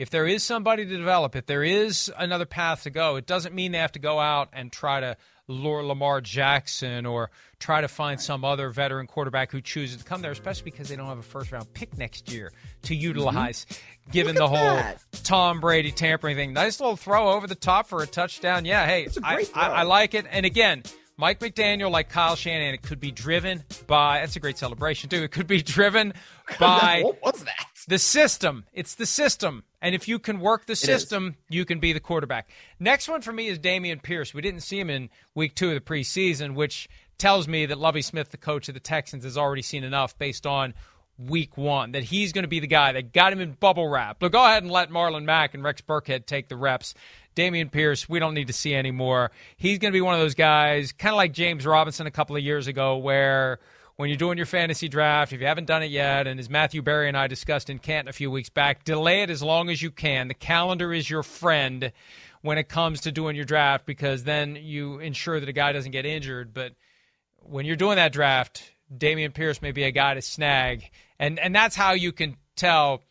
if there is somebody to develop, if there is another path to go, it doesn't mean they have to go out and try to lure Lamar Jackson or try to find some other veteran quarterback who chooses to come there, especially because they don't have a first round pick next year to mm-hmm. utilize, mm-hmm. given the whole that. Tom Brady tampering thing. Nice little throw over the top for a touchdown. Yeah, hey, I, I, I like it. And again, Mike McDaniel, like Kyle Shanahan, it could be driven by. That's a great celebration too. It could be driven by.
What's that?
The system. It's the system. And if you can work the system, you can be the quarterback. Next one for me is Dameon Pierce. We didn't see him in week two of the preseason, which tells me that Lovie Smith, the coach of the Texans, has already seen enough based on week one that he's going to be the guy that got him in bubble wrap. But go ahead and let Marlon Mack and Rex Burkhead take the reps. Dameon Pierce, we don't need to see anymore. He's going to be one of those guys, kind of like James Robinson a couple of years ago, where – when you're doing your fantasy draft, if you haven't done it yet, and as Matthew Berry and I discussed in Canton a few weeks back, delay it as long as you can. The calendar is your friend when it comes to doing your draft because then you ensure that a guy doesn't get injured. But when you're doing that draft, Dameon Pierce may be a guy to snag. And and that's how you can tell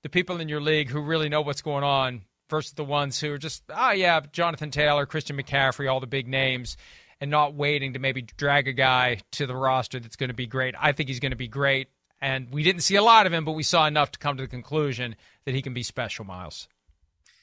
the people in your league who really know what's going on versus the ones who are just, oh yeah, Jonathan Taylor, Christian McCaffrey, all the big names and not waiting to maybe drag a guy to the roster that's going to be great. I think he's going to be great. And we didn't see a lot of him, but we saw enough to come to the conclusion that he can be special, Myles.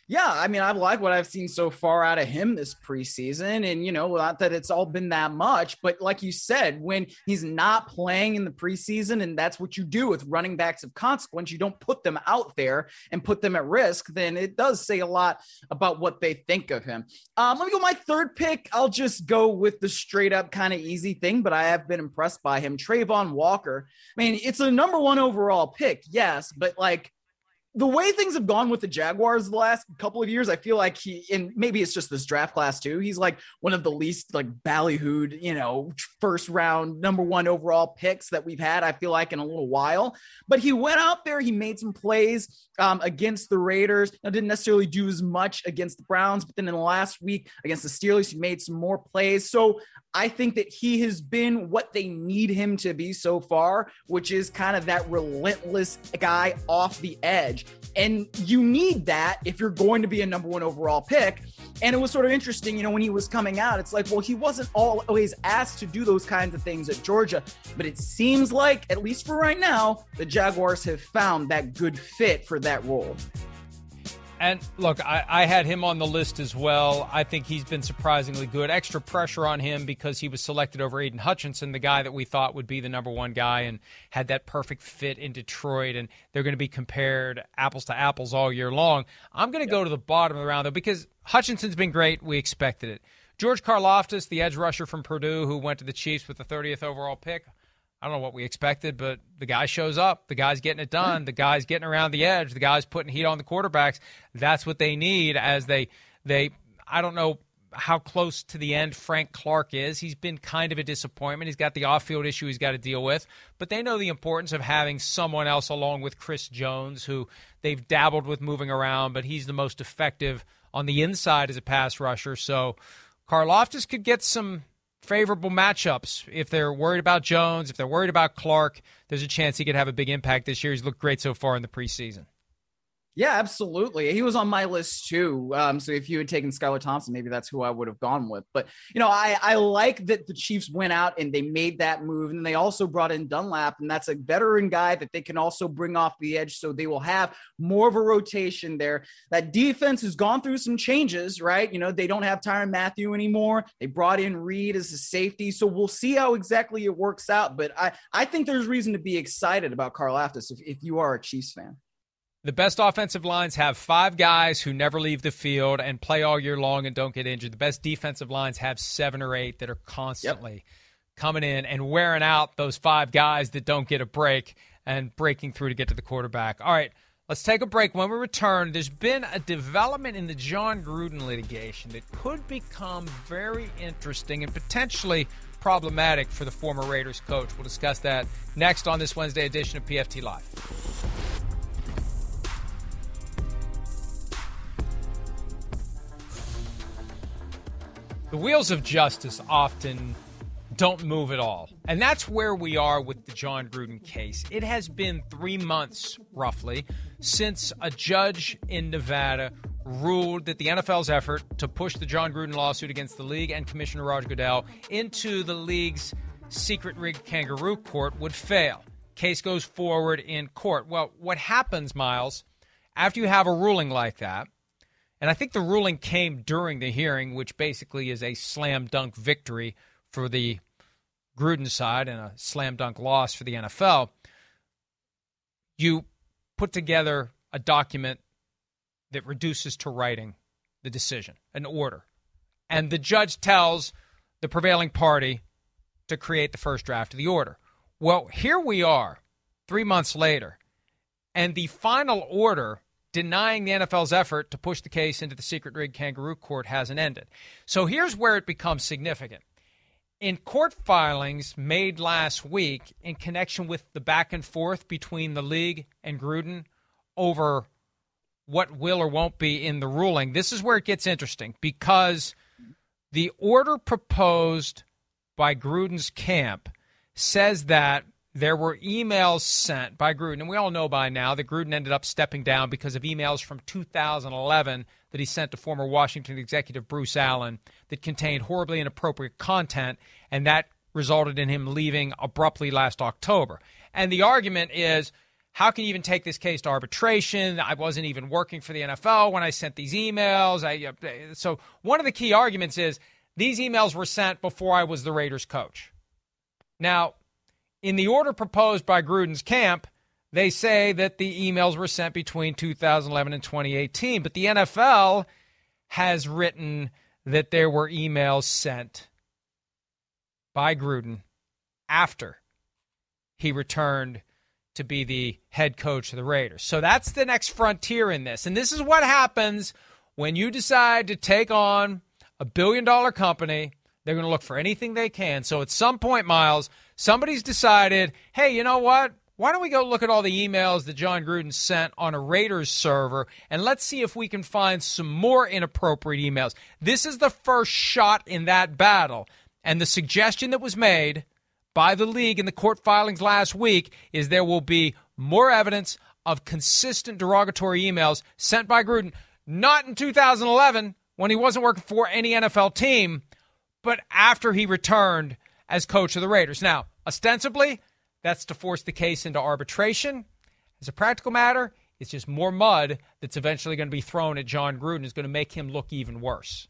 Yeah, I mean, I like what I've seen so far out of him this preseason. And, you know, not that it's all been that much, but like you said, when he's not playing in the preseason, and that's what you do with running backs of consequence, you don't put them out there and put them at risk, then it does say a lot about what they think of him. Um, let me go my third pick. I'll just go with the straight up kind of easy thing, but I have been impressed by him. Travon Walker. I mean, it's a number one overall pick, yes, but like, the way things have gone with the Jaguars the last couple of years, I feel like he, and maybe it's just this draft class too. He's like one of the least like ballyhooed, you know, first round number one overall picks that we've had. I feel like in a little while, but he went out there, he made some plays um, against the Raiders. Now didn't necessarily do as much against the Browns, but then in the last week against the Steelers, he made some more plays. So I think that he has been what they need him to be so far, which is kind of that relentless guy off the edge. And you need that if you're going to be a number one overall pick. And it was sort of interesting, you know, when he was coming out, it's like, well, he wasn't always asked to do those kinds of things at Georgia. But it seems like, at least for right now, the Jaguars have found that good fit for that role.
And look, I, I, had him on the list as well. I think he's been surprisingly good. Extra pressure on him because he was selected over Aidan Hutchinson, the guy that we thought would be the number one guy and had that perfect fit in Detroit. And they're going to be compared apples to apples all year long. I'm going to go to the bottom of the round, though, because Hutchinson's been great. We expected it. George Karlaftis, the edge rusher from Purdue, who went to the Chiefs with the 30th overall pick. I don't know what we expected, but the guy shows up. The guy's getting it done. The guy's getting around the edge. The guy's putting heat on the quarterbacks. That's what they need as they they I don't know how close to the end Frank Clark is. He's been kind of a disappointment. He's got the off-field issue he's got to deal with, but they know the importance of having someone else along with Chris Jones who they've dabbled with moving around, but he's the most effective on the inside as a pass rusher. So Karlaftis could get some favorable matchups. If they're worried about Jones, if they're worried about Clark, there's a chance he could have a big impact this year. He's looked great so far in the preseason.
Yeah, absolutely. He was on my list too. Um, so if you had taken Skylar Thompson, maybe that's who I would have gone with. But you know, I I like that the Chiefs went out and they made that move, and they also brought in Dunlap, and that's a veteran guy that they can also bring off the edge, so they will have more of a rotation there. That defense has gone through some changes, right? You know, they don't have Tyrann Mathieu anymore. They brought in Reid as a safety, so we'll see how exactly it works out. But I I think there's reason to be excited about Karlaftis if if you are a Chiefs fan.
The best offensive lines have five guys who never leave the field and play all year long and don't get injured. The best defensive lines have seven or eight that are constantly yep. coming in and wearing out those five guys that don't get a break and breaking through to get to the quarterback. All right, let's take a break. When we return, there's been a development in the Jon Gruden litigation that could become very interesting and potentially problematic for the former Raiders coach. We'll discuss that next on this Wednesday edition of PFT Live. The wheels of justice often don't move at all. And that's where we are with the Jon Gruden case. It has been three months, roughly, since a judge in Nevada ruled that the NFL's effort to push the Jon Gruden lawsuit against the league and Commissioner Roger Goodell into the league's secret rigged kangaroo court would fail. Case goes forward in court. Well, what happens, Myles, after you have a ruling like that, and I think the ruling came during the hearing, which basically is a slam dunk victory for the Gruden side and a slam dunk loss for the NFL. You put together a document that reduces to writing the decision, an order. And the judge tells the prevailing party to create the first draft of the order. Well, here we are, three months later, and the final order denying the NFL's effort to push the case into the secret rig kangaroo court hasn't ended. So here's where it becomes significant. In court filings made last week in connection with the back and forth between the league and Gruden over what will or won't be in the ruling, this is where it gets interesting because the order proposed by Gruden's camp says that there were emails sent by Gruden, and we all know by now that Gruden ended up stepping down because of emails from 2011 that he sent to former Washington executive Bruce Allen that contained horribly inappropriate content, and that resulted in him leaving abruptly last October. And the argument is how can you even take this case to arbitration? I wasn't even working for the NFL when I sent these emails. I, uh, so one of the key arguments is these emails were sent before I was the Raiders coach. Now, in the order proposed by Gruden's camp, they say that the emails were sent between 2011 and 2018, but the NFL has written that there were emails sent by Gruden after he returned to be the head coach of the Raiders. So that's the next frontier in this. And this is what happens when you decide to take on a billion dollar company. They're going to look for anything they can. So at some point, Myles, somebody's decided, hey, you know what? Why don't we go look at all the emails that Jon Gruden sent on a Raiders server and let's see if we can find some more inappropriate emails? This is the first shot in that battle. And the suggestion that was made by the league in the court filings last week is there will be more evidence of consistent derogatory emails sent by Gruden, not in 2011 when he wasn't working for any NFL team, but after he returned as coach of the Raiders. Now, ostensibly, that's to force the case into arbitration. As a practical matter, it's just more mud that's eventually going to be thrown at Jon Gruden is going to make him look even worse.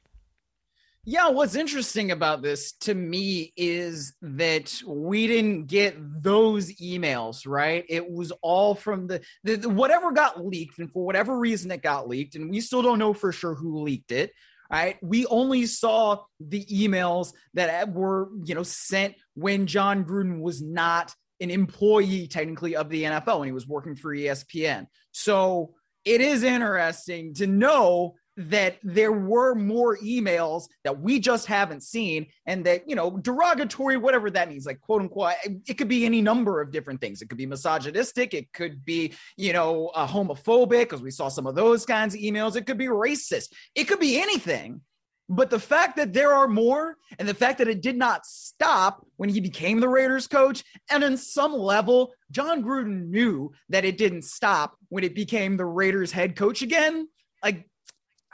Yeah, what's interesting about this to me is that we didn't get those emails, right? It was all from the, the, the, whatever got leaked, and for whatever reason it got leaked, and we still don't know for sure who leaked it. Right? We only saw the emails that were, you know, sent when Jon Gruden was not an employee technically of the NFL when he was working for ESPN. So it is interesting to know that there were more emails that we just haven't seen and that you know derogatory whatever that means like quote unquote it could be any number of different things. It could be misogynistic. It could be you know uh, homophobic because we saw some of those kinds of emails. It could be racist. It could be anything. But the fact that there are more and the fact that it did not stop when he became the Raiders coach, and in some level, Jon Gruden knew that it didn't stop when it became the Raiders head coach again. Like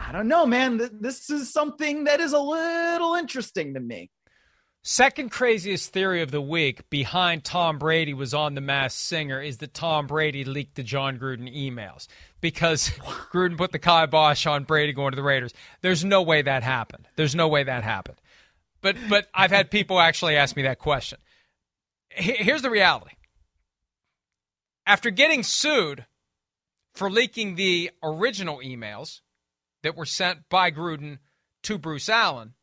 I don't know, man. This is something that is a little interesting to me.
Second craziest theory of the week behind Tom Brady was on The Mass Singer is that Tom Brady leaked the Jon Gruden emails because Gruden put the kibosh on Brady going to the Raiders. There's no way that happened. There's no way that happened. But but I've had people actually ask me that question. Here's the reality. After getting sued for leaking the original emails, that were sent by Gruden to Bruce Allen.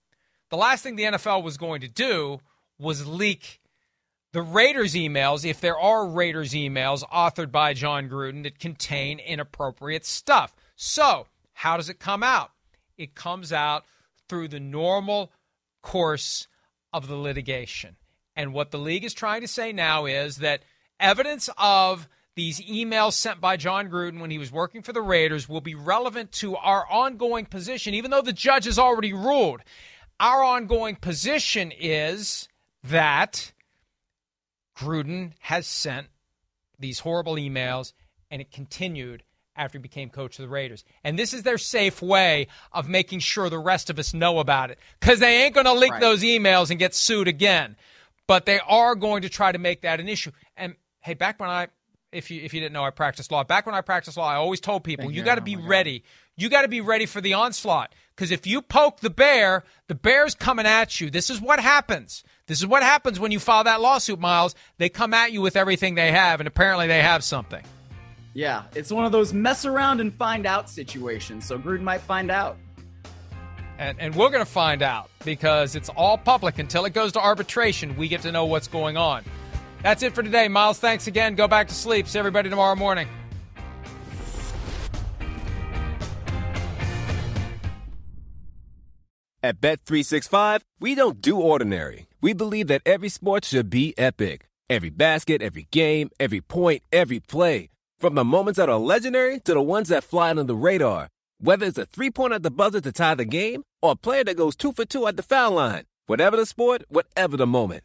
The last thing the NFL was going to do was leak the Raiders emails, if there are Raiders emails authored by Jon Gruden that contain inappropriate stuff. So, how does it come out? It comes out through the normal course of the litigation. And what the league is trying to say now is that evidence of these emails sent by Jon Gruden when he was working for the Raiders will be relevant to our ongoing position, even though the judge has already ruled. Our ongoing position is that Gruden has sent these horrible emails, and it continued after he became coach of the Raiders. And this is their safe way of making sure the rest of us know about it because they ain't going to leak right. those emails and get sued again. But they are going to try to make that an issue. And hey, back when I if you if you didn't know, I practiced law. Back when I practiced law, I always told people Thank you, got to oh be ready. You got to be ready for the onslaught because if you poke the bear, the bear's coming at you. This is what happens. This is what happens when you file that lawsuit, Myles. They come at you with everything they have, and apparently they have something.
Yeah, it's one of those mess around and find out situations. So Gruden might find out.
And, and we're going to find out because it's all public until it goes to arbitration. We get to know what's going on. That's it for today. Myles, thanks again. Go back to sleep. See everybody tomorrow morning.
At Bet365, we don't do ordinary. We believe that every sport should be epic. Every basket, every game, every point, every play. From the moments that are legendary to the ones that fly under the radar. Whether it's a three pointer at the buzzer to tie the game or a player that goes two for two at the foul line. Whatever the sport, whatever the moment.